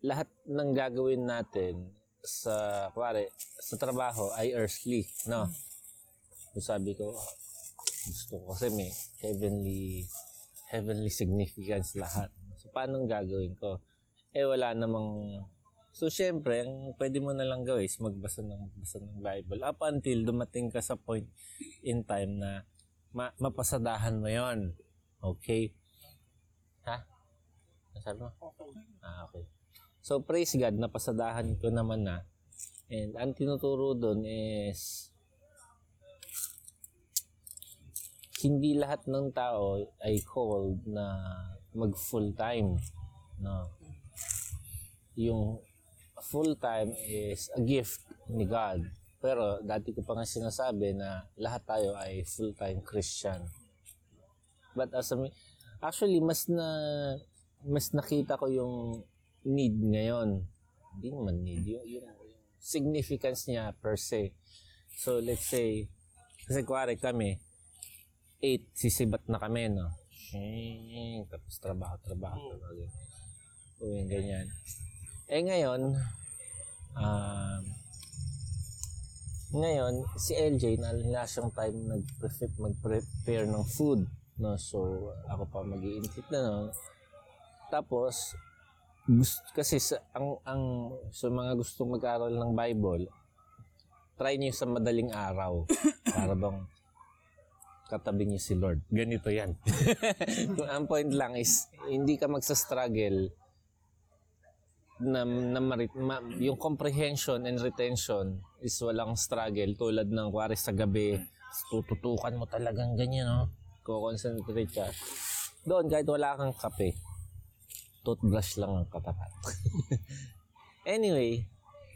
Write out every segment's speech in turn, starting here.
lahat ng gagawin natin sa, pare, sa trabaho ay earthly, no? So sabi ko, gusto ko kasi may heavenly, heavenly significance lahat. So paano gagawin ko? Eh wala namang, so syempre, ang pwede mo na lang gawin is magbasa ng, magbasa ng Bible up until dumating ka sa point in time na ma- mapasadahan mo yon Okay? Ha? Ano sabi mo? Ah, okay. So, praise God, napasadahan ko naman na. And ang tinuturo doon is hindi lahat ng tao ay called na mag full time. No. Yung full time is a gift ni God. Pero dati ko pa nga sinasabi na lahat tayo ay full time Christian. But as a, actually mas na mas nakita ko yung need ngayon. Hindi naman need. Yung, yung, yung significance niya per se. So, let's say, kasi kuwari kami, 8, sisibat na kami, no? Shing, tapos trabaho, trabaho, trabaho. Uy, ganyan. Eh ngayon, um, ngayon, si LJ, na na siyang time nag-prepare, mag-prepare ng food. No? So, ako pa mag na, no? Tapos, gusto, kasi sa, ang, ang, sa mga gustong mag-aral ng Bible, try niyo sa madaling araw. para bang katabi niyo si Lord. Ganito yan. ang point lang is, hindi ka magsa-struggle na, na marit, ma, yung comprehension and retention is walang struggle tulad ng kuwari sa gabi tututukan mo talagang ganyan no ko-concentrate ka doon kahit wala kang kape toothbrush lang ang katapat. anyway,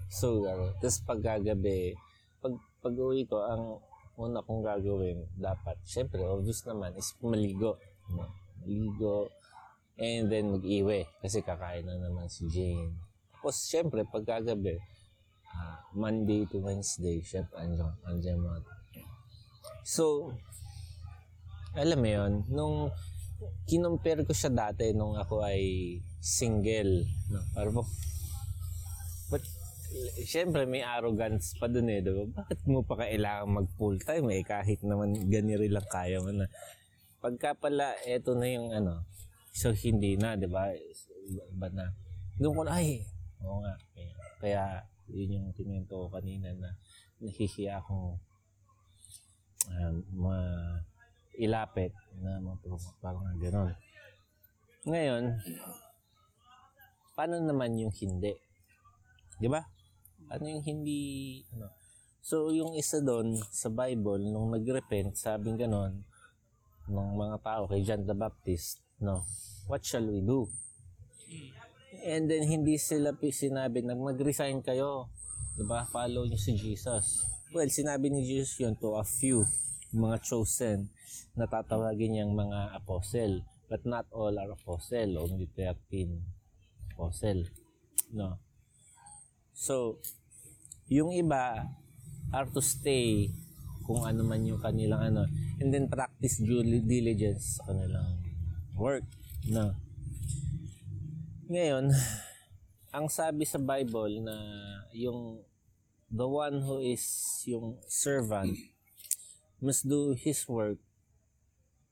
so, ano, tapos pagkagabi, pag, pag uwi ko, ang una kong gagawin, dapat, syempre, obvious naman, is maligo. No? Maligo, and then mag-iwi, kasi kakain na naman si Jane. Tapos, syempre, pagkagabi, uh, Monday to Wednesday, syempre, andyan, andyan mga So, alam mo yun, nung kinompare ko siya dati nung ako ay single. No? Para po, but, syempre may arrogance pa dun eh. Diba? Bakit mo pa kailangan mag full time eh? Kahit naman ganiri lang kaya mo na. Pagka pala, eto na yung ano, so hindi na, di ba? Iba na. Doon ko na, ay, oo nga. Kaya, kaya yun yung kinento ko kanina na nahihiya akong um, ma ilapit na parang gano'n. Ngayon, paano naman yung hindi? Di ba? Ano yung hindi, ano? So, yung isa doon sa Bible, nung nag-repent, sabing ganon, ng mga tao kay John the Baptist, no, what shall we do? And then, hindi sila sinabi na mag-resign kayo. Diba? Follow nyo si Jesus. Well, sinabi ni Jesus yun to a few mga chosen na tatawagin niyang mga apostle. But not all are apostle, only 13 apostle. No. So, yung iba are to stay kung ano man yung kanilang ano and then practice due diligence sa kanilang work no ngayon ang sabi sa Bible na yung the one who is yung servant must do his work.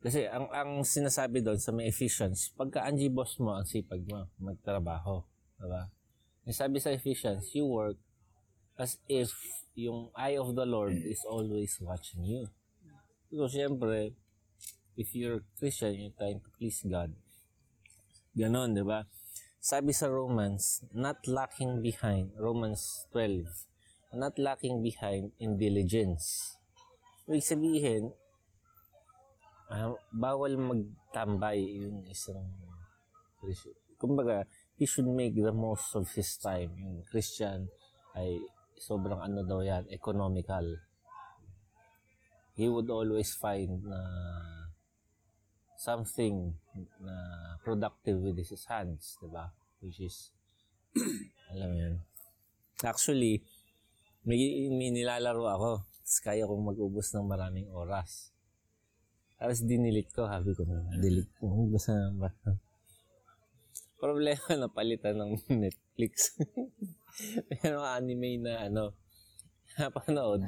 Kasi ang ang sinasabi doon sa may Ephesians, pagka anji boss mo, ang sipag mo, magtrabaho. Diba? Yung sabi sa Ephesians, you work as if yung eye of the Lord is always watching you. So, syempre, if you're Christian, you're trying to please God. Ganon, di ba? Sabi sa Romans, not lacking behind, Romans 12, not lacking behind in diligence. Ibig sabihin, uh, bawal magtambay yung isang kumbaga, he should make the most of his time. Yung Christian ay sobrang ano daw yan, economical. He would always find na something na productive with his hands, di ba? Which is, alam mo yun. Actually, may, may nilalaro ako. Tapos kaya kong mag-ubos ng maraming oras. Tapos dinilit ko, habi ko na, delete ko. Basta ba? Problema na palitan ng net. Netflix. Pero anime na ano, napanood.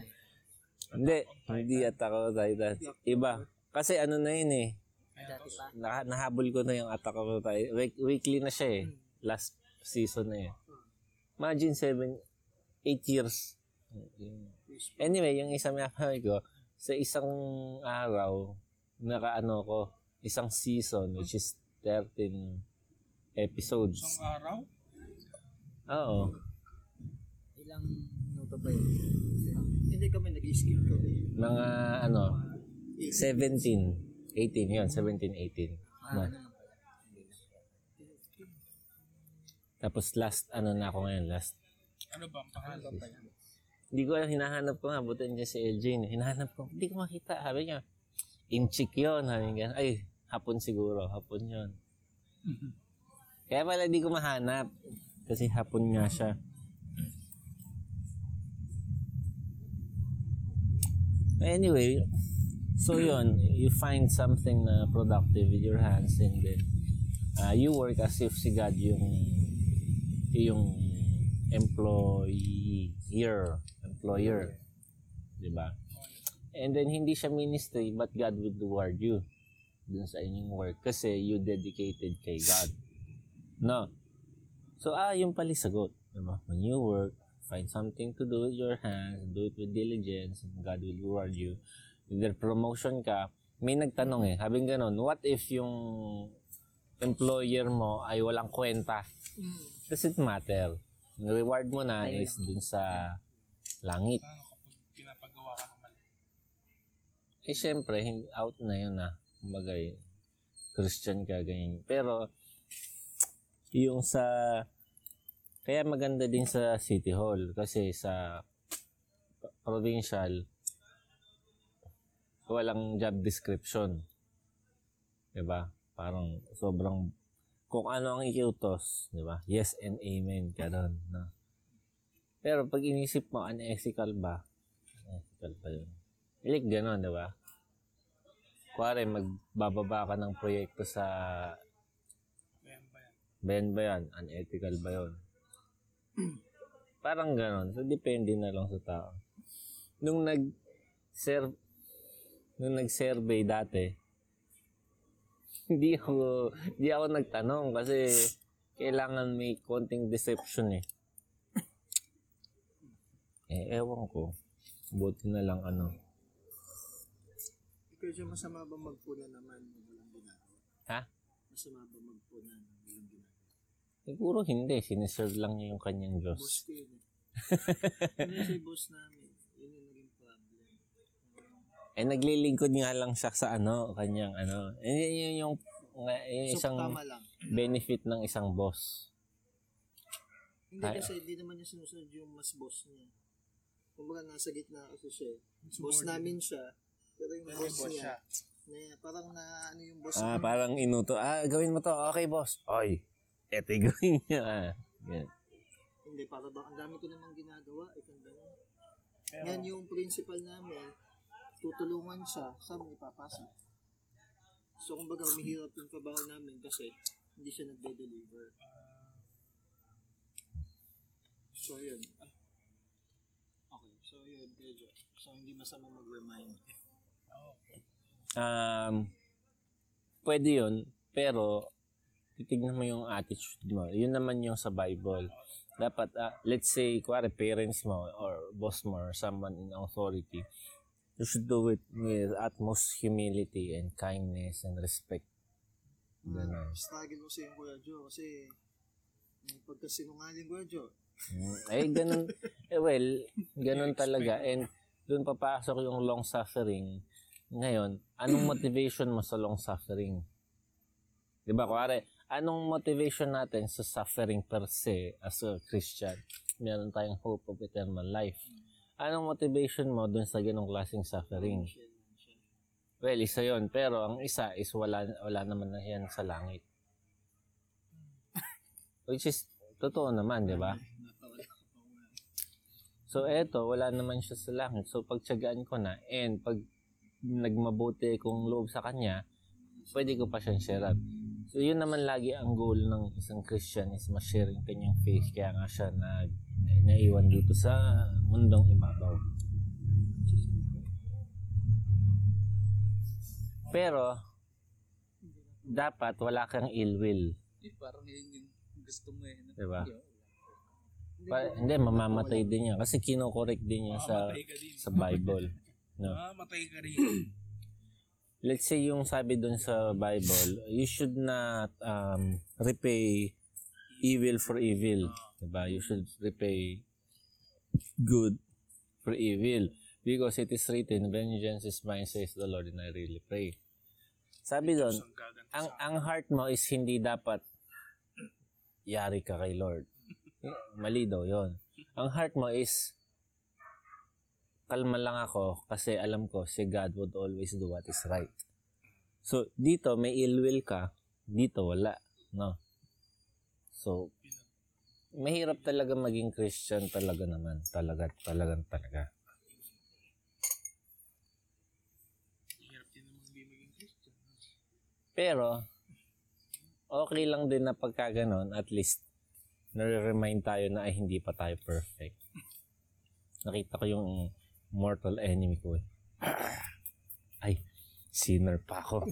Hindi, hindi at ako Titan. Iba. Kasi ano na yun eh, Dati pa. Nahabol ko na yung Attack on Titan. Week- weekly na siya eh. Last season na eh. Imagine 7, 8 years. Anyway, yung isang mapanood ko, sa isang araw, nakaano ko, isang season, which is 13 episodes. Isang araw? Oo. Ilang minuto ba yun? Hindi kami nag-skip kami. Mga ano, 17, 18, yun, 17, 18. Na. Tapos last, ano na ako ngayon, last. Ano ba ang pangalan? Hindi ko alam, hinahanap ko nga, buti nandiyan si LJ. Hinahanap ko, hindi ko makita. Sabi niya, inchik yun. Ay, hapon siguro, hapon yun. Kaya pala hindi ko mahanap. Kasi hapon nga siya. Anyway, so yun, you find something na productive with your hands and then uh, you work as if si God yung yung employer, employer. 'Di ba? And then hindi siya ministry but God will reward you dun sa inyong work kasi you dedicated kay God. No. So ah, yung pala sagot. Diba? When you work, find something to do with your hands, do it with diligence, and God will reward you. Either promotion ka, may nagtanong eh, habing ganun, what if yung employer mo ay walang kwenta? Does it matter? Yung reward mo na is dun sa langit. Paano kapag pinapagawa ka ng mali? Eh, syempre, out na yun na. Kumbaga, eh, Christian ka, ganyan. Pero, yung sa, kaya maganda din sa City Hall. Kasi sa provincial, walang job description. ba? Parang sobrang kung ano ang ikiutos, ba? Yes and amen ka doon, no? Pero pag inisip mo unethical ba? Unethical pa yun. Ilik ganon, 'di ba? Kuwari, magbababa ka ng proyekto sa Bayan ba yan? Ben ba yan? Unethical ba yun? Parang ganon. So, depende na lang sa tao. Nung nag serve nung nag-survey dati, hindi ako, hindi ako nagtanong kasi kailangan may konting deception eh. Eh, ewan ko. Buti na lang ano. Siya masama ba magpuna naman ng walang ginagawa? Ha? Masama ba magpuna ng walang ginagawa? Siguro hindi. Siniserve lang niya yung kanyang Boss Diyos. ko yun eh. Ano yung boss namin? Yun yung naging problem. Eh, naglilingkod nga lang siya sa ano, kanyang ano. Eh, yun yun yung, nga, yung So, isang lang. benefit ng isang boss. Hindi Ay- kasi hindi naman niya sinusunod yung mas boss niya. Kumbaga nasa gitna kasi siya. eh. Boss namin siya. Pero yung Pero boss, boss niya, siya. na, parang na ano yung boss Ah, niya. parang inuto. Ah, gawin mo to. Okay, boss. Oy, eto yung gawin niya. Ah, yan. Hindi, para ba, ang dami ko namang ginagawa. Ikang ganun. Pero, Yan yung principal namin, tutulungan siya sa may papasok. So, kumbaga, umihirap yung trabaho namin kasi hindi siya nagde-deliver. So, yun. Okay, so yun, medyo. So, hindi masama mag-remind. Um, pwede yun, pero titignan mo yung attitude mo. Yun naman yung sa Bible. Dapat, ah, let's say, kuwari, parents mo or boss mo or someone in authority, you should do it with utmost humility and kindness and respect. Ganun. Struggle mo sa yung Kuya Joe kasi may pagkasinungaling Kuya Joe. Mm, Eh, ganun. eh, well, ganun talaga. And doon papasok yung long suffering. Ngayon, anong motivation mo sa long suffering? Di ba? Kuwari, anong motivation natin sa suffering per se as a Christian? Meron tayong hope of eternal life. Anong motivation mo dun sa ganong klaseng suffering? Well, isa yon Pero ang isa is wala, wala naman na yan sa langit. Which is, totoo naman, di ba? So, eto, wala naman siya sa langit. So, pagtsagaan ko na, and pag nagmabuti kong loob sa kanya, pwede ko pa siyang share up. So, yun naman lagi ang goal ng isang Christian is ma-share yung kanyang faith. Kaya nga siya na, naiwan dito sa mundong ibabaw. Pero, dapat wala kang ill will. Eh, parang yun yung gusto mo eh. No? Diba? Pa, hindi, mamamatay din yan. Kasi kinokorek din yan sa, sa Bible. No? Ah, matay ka rin. let's say yung sabi doon sa Bible, you should not um, repay evil for evil. Diba? You should repay good for evil. Because it is written, vengeance is mine, says the Lord, and I really pray. Sabi doon, Ang ang, heart mo is hindi dapat yari ka kay Lord. Mali daw yon. Ang heart mo is kalma lang ako kasi alam ko si God would always do what is right. So, dito may ill will ka, dito wala, no? So, mahirap talaga maging Christian talaga naman. Talaga, talagang talaga. hirap din naman hindi maging Christian. Pero, okay lang din na pagka ganon, at least, nare-remind tayo na ay hindi pa tayo perfect. Nakita ko yung mortal enemy ko eh. Ay, sinner pa ako.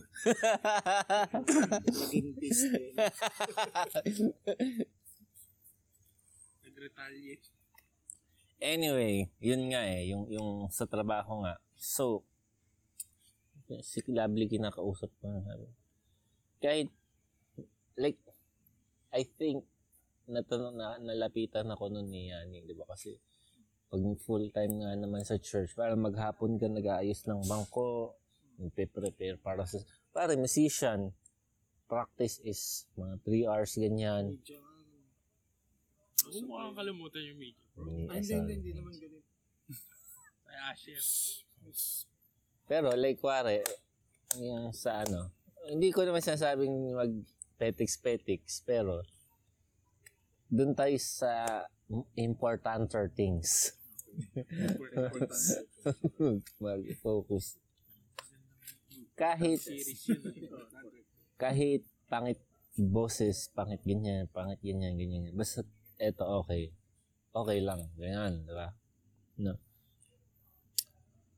Din. Nag-retaliate. anyway, yun nga eh, yung, yung sa trabaho nga. So, si Lovely kinakausap ko. na sabi, Kahit, like, I think, natanong na, nalapitan ako nun ni Yani, di ba? Kasi, pag full time nga naman sa church, para maghapon ka nag-aayos ng bangko, nagpe-prepare para sa, para musician, practice is mga 3 hours ganyan. Medyo, Huwag mo kakalimutan yung. Hindi, ah, hindi, sorry. hindi, hindi naman ganun. Ay, Asher. Pero like kuwari, yung sa ano, hindi ko naman sinasabing mag petiks-petiks, pero doon tayo sa importanter things. Mag-focus. Kahit, kahit pangit boses, pangit ganyan, pangit ganyan, ganyan. Basta eto okay. Okay lang. Ganyan, di ba? No.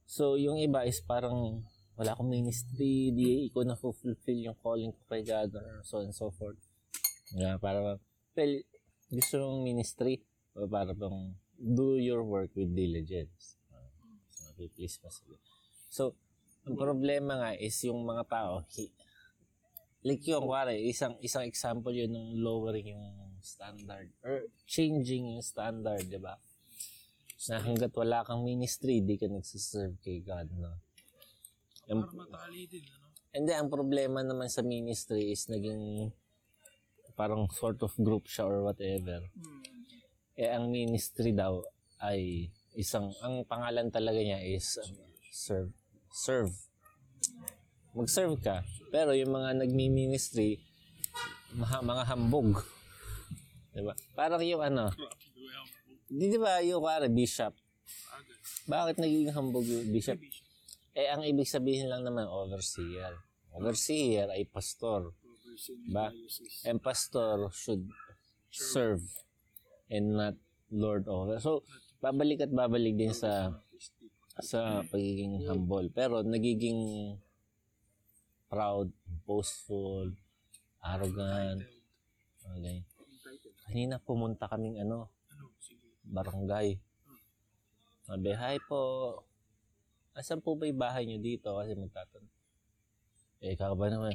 So, yung iba is parang wala akong ministry, di ko na fulfill yung calling ko kay God or so and so forth. Yeah, para, well, gusto mong ministry, o para bang do your work with diligence. Uh, so, please pa sila. So, ang problema nga is yung mga tao, hi- like yung kuwari, isang isang example yun ng lowering yung standard or changing yung standard, di ba? Na hanggat wala kang ministry, di ka nagsiserve kay God, no? Yung- Para matali din, ano? And then, ang problema naman sa ministry is naging parang sort of group siya or whatever. Eh, ang ministry daw ay isang, ang pangalan talaga niya is um, serve. Serve. Mag-serve ka. Pero yung mga nagmi-ministry, mga, mga hambog. Diba? Parang yung ano, di di ba yung para bishop? Bakit naging hambog yung bishop? Eh, ang ibig sabihin lang naman, overseer. Overseer ay pastor. Ba? And pastor should serve and not lord over. So, babalik at babalik din sa sa pagiging humble. Pero nagiging proud, boastful, arrogant. Okay. Kanina pumunta kaming ano, barangay. Sabi, hi po. Asan po ba yung bahay nyo dito? Kasi magtatanong. Eh, ikaw ba naman?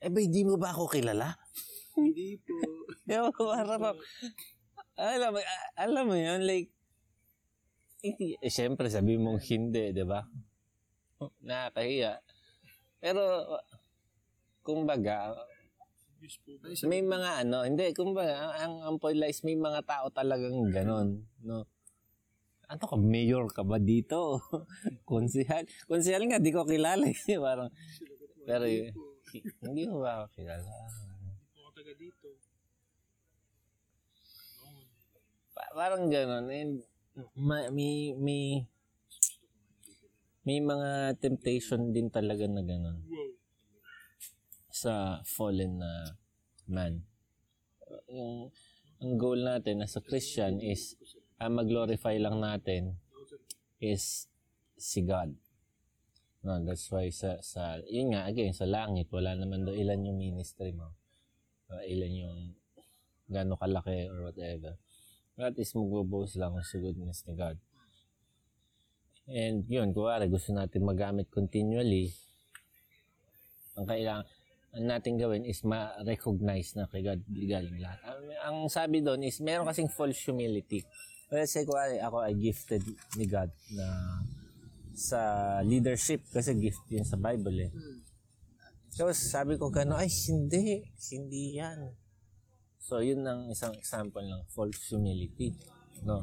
Eh, ba, di mo ba ako kilala? Hindi po. Yung para pa, alam mo, alam mo yun, like, eh, syempre, sabi mong hindi, di ba? Nakakahiya. Pero, kumbaga, may mga ano, hindi, kumbaga, ang, ang is may mga tao talagang ganon, no? Ano ka, mayor ka ba dito? konsihal? Konsihal nga, di ko kilala. eh. Parang, pero, hindi ko ba ako kilala? Hindi ako taga dito. Ano? Pa- parang gano'n. And, ma- may, may, may mga temptation din talaga na gano'n Wow. sa fallen na man. Yung, ang goal natin as a Christian is ang mag-glorify lang natin is si God. No, that's why sa, sa, yun nga, again, sa langit, wala naman do ilan yung ministry mo. Uh, ilan yung gano'ng kalaki or whatever. At is magbo-boast lang sa goodness ni God. And yun, kuwari, gusto natin magamit continually, ang kailangan ang natin gawin is ma-recognize na kay God galing lahat. Ang, ang sabi doon is, meron kasing false humility. Let's say, kuwari, ako ay gifted ni God na sa leadership kasi gift yun sa Bible eh. Tapos sabi ko gano'n, ay hindi, hindi yan. So yun ang isang example ng false humility. No?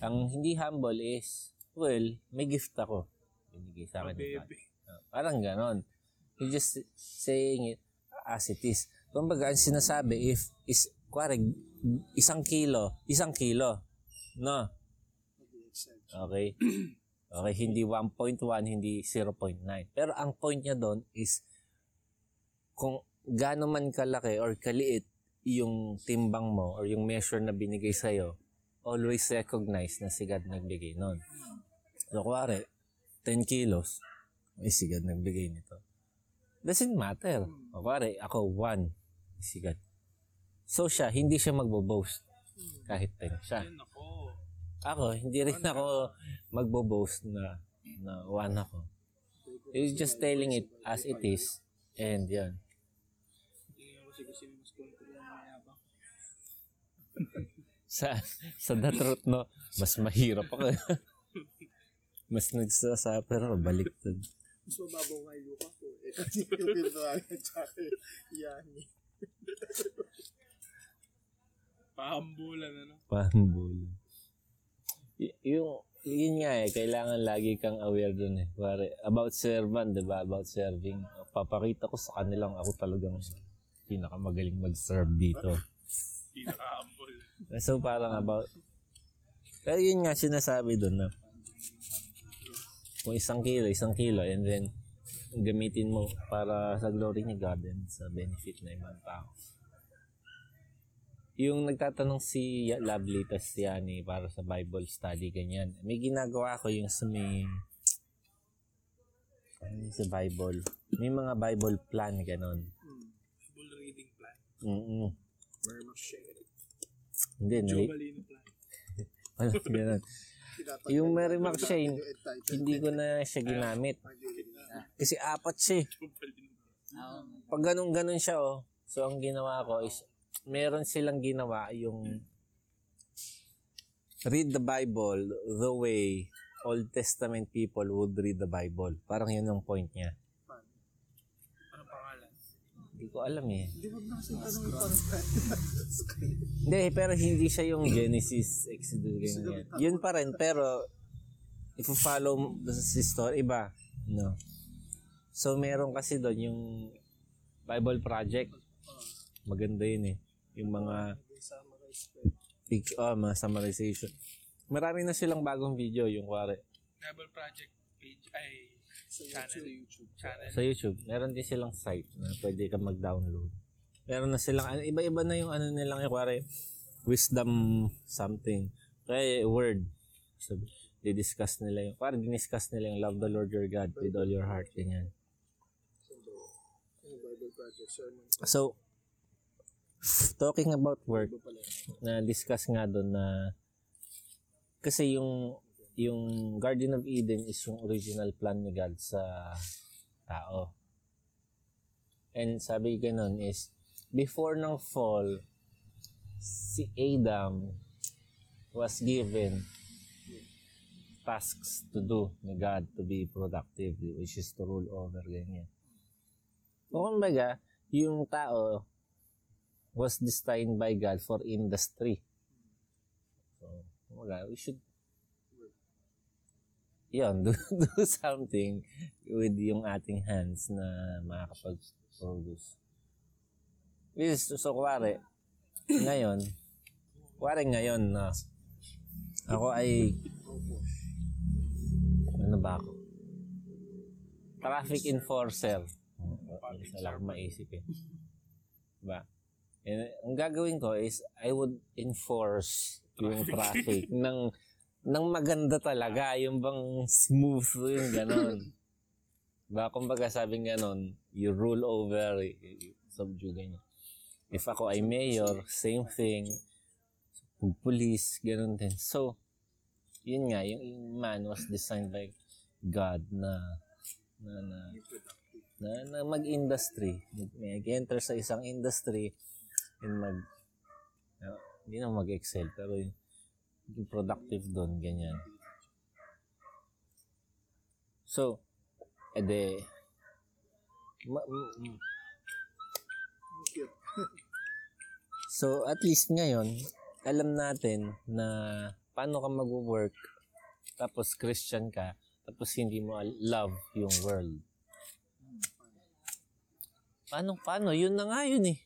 Ang hindi humble is, well, may gift ako. Binigay sa akin God. Ah, Parang ganon. He just saying it as it is. Kumbaga, ang sinasabi, if is, kuwari, isang kilo, isang kilo. No? Okay? Okay, hindi 1.1, hindi 0.9. Pero ang point niya doon is kung gaano man kalaki or kaliit yung timbang mo or yung measure na binigay sa'yo, always recognize na si God nagbigay nun. So, kuwari, 10 kilos, ay si God nagbigay nito. Doesn't matter. O kuwari, ako 1, si God. So siya, hindi siya magbo-boast kahit 10 siya. Ako. Hindi rin ako magbo-boast na na one ako. He's just telling it as it is. And yan. Tingin ko kasi kasi mas konti lang mayabang. Sa, sa the truth, no, mas mahirap ako. mas nagsasuffer ako, baliktad. Mas mababaw nga yung luka ko. Eh, kasi yung pintuan at saka yan. Pahambulan, ano? Pambul. Y- yung, yun nga eh, kailangan lagi kang aware dun eh. Pare, about servant, di ba? About serving. Papakita ko sa kanilang ako talagang pinakamagaling mag-serve dito. Hindi nakahambol. So parang about pero yun nga sinasabi doon na kung isang kilo, isang kilo and then gamitin mo para sa glory ni God and sa benefit ng ibang tao. Yung nagtatanong si Lovely tas Yani para sa Bible study ganyan. May ginagawa ko yung sa may ano sa Bible. May mga Bible plan ganon. Full reading plan. Mm. Very much share. Hindi, nali- Balino plan. wala ganon. Yung Mary McShane, hindi ko na siya ginamit. Kasi apat siya eh. Pag ganun-ganun siya oh. So ang ginawa ko is, meron silang ginawa yung read the Bible the way Old Testament people would read the Bible. Parang yun ang point niya. Hindi ko alam eh. Hindi mo na kasi tanong yung parang Hindi, pero hindi siya yung Genesis, Exodus, ganyan. Yun pa rin, pero if you follow the story, iba. No. So, meron kasi doon yung Bible Project. Maganda yun eh. Yung mga picture, oh, mga summarization. Marami na silang bagong video, yung kuwari. Bible Project page. Ay, channel. YouTube. Channel. Sa YouTube, meron din silang site na pwede ka mag-download. Meron na silang, ano, iba-iba na yung ano nilang, yung kuwari, wisdom something. Kaya word. So, di-discuss nila yung, parang diniscuss nila yung love the Lord your God with all your heart, ganyan. So, talking about work, na discuss nga doon na kasi yung yung Garden of Eden is yung original plan ni God sa tao. And sabi ganun is before ng fall si Adam was given tasks to do ni God to be productive which is to rule over ganyan. O kumbaga, yung tao was destined by God for industry. So, kumbaga, we should yun, do, do something with yung ating hands na makakapag-produce. Which is, so, kuwari, ngayon, kuwari ngayon na ako ay ano ba ako? Traffic enforcer. Isa lang maisip eh. Diba? And ang gagawin ko is I would enforce yung traffic ng ng maganda talaga, yung bang smooth yung ganon. Ba, kumbaga sabing ganon, you rule over, y- y- subdue ganyan. If ako ay mayor, same thing. Pag police, ganon din. So, yun nga, yung, yung man was designed by God na na na, na, na mag-industry. Mag-enter sa isang industry and mag uh, hindi na mag-excel pero yung, yung productive doon, ganyan. So, ede, ma- m- m- Cute. So, at least ngayon, alam natin na paano ka mag-work, tapos Christian ka, tapos hindi mo al- love yung world. Paano, paano? Yun na nga yun eh.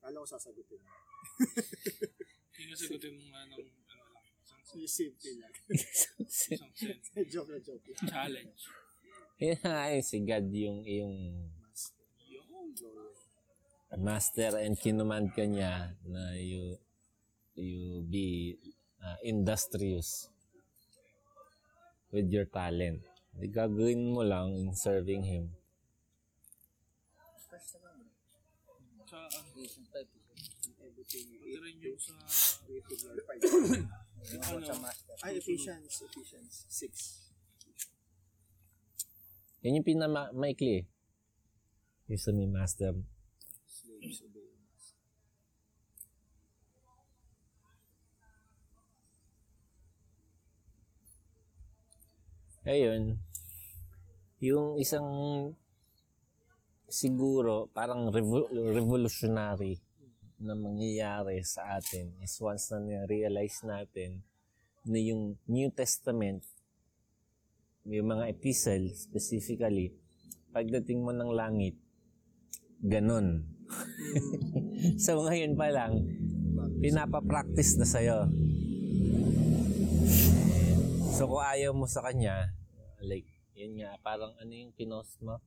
Kala ko sasagutin. Hindi nga sagutin mo nga ng isang, Simple lang. isang sen- joke na joke lang. challenge. Yun na nga yun, si God yung, yung master and kinumand ka niya na you, you be uh, industrious with your talent. Di gagawin mo lang in serving Him. First na lang. Sa ano, Everything. pati rin yung sa to glorify. ano, Ay, Ephesians. Ephesians 6. Yan yung pinamaikli eh. Yung sa may master. Slaves obey. Ayun. Yung isang siguro parang revo- revolutionary na mangyayari sa atin is once na na-realize natin na yung New Testament, yung mga epistle specifically, pagdating mo ng langit, ganun. so ngayon pa lang, pinapapractice na sa'yo. So kung ayaw mo sa kanya, like, yun nga, parang ano yung pinost mo?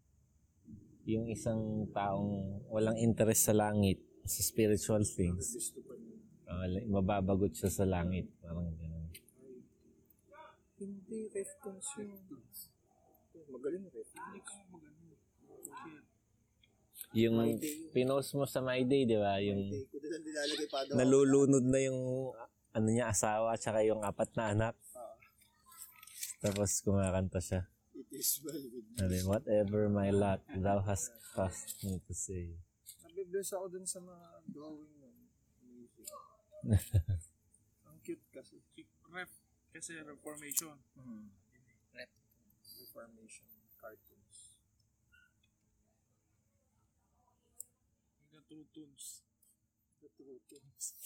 Yung isang taong walang interest sa langit, sa spiritual things. Uh, mababagot siya sa langit. Parang gano'n. Hindi, ref yun. Magaling ref. Yung pinost mo sa My Day, di ba? Yung nalulunod na yung ano niya, asawa, tsaka yung apat na anak. Ah, Tapos kumakanta siya. it is well with me. Whatever my lot, thou hast caused me to say. Nabibless ako dun sa mga drawing nun. Amazing. Ang cute kasi. Ref, kasi reformation. Reformation cartoons. Hanggang true tunes. The true things.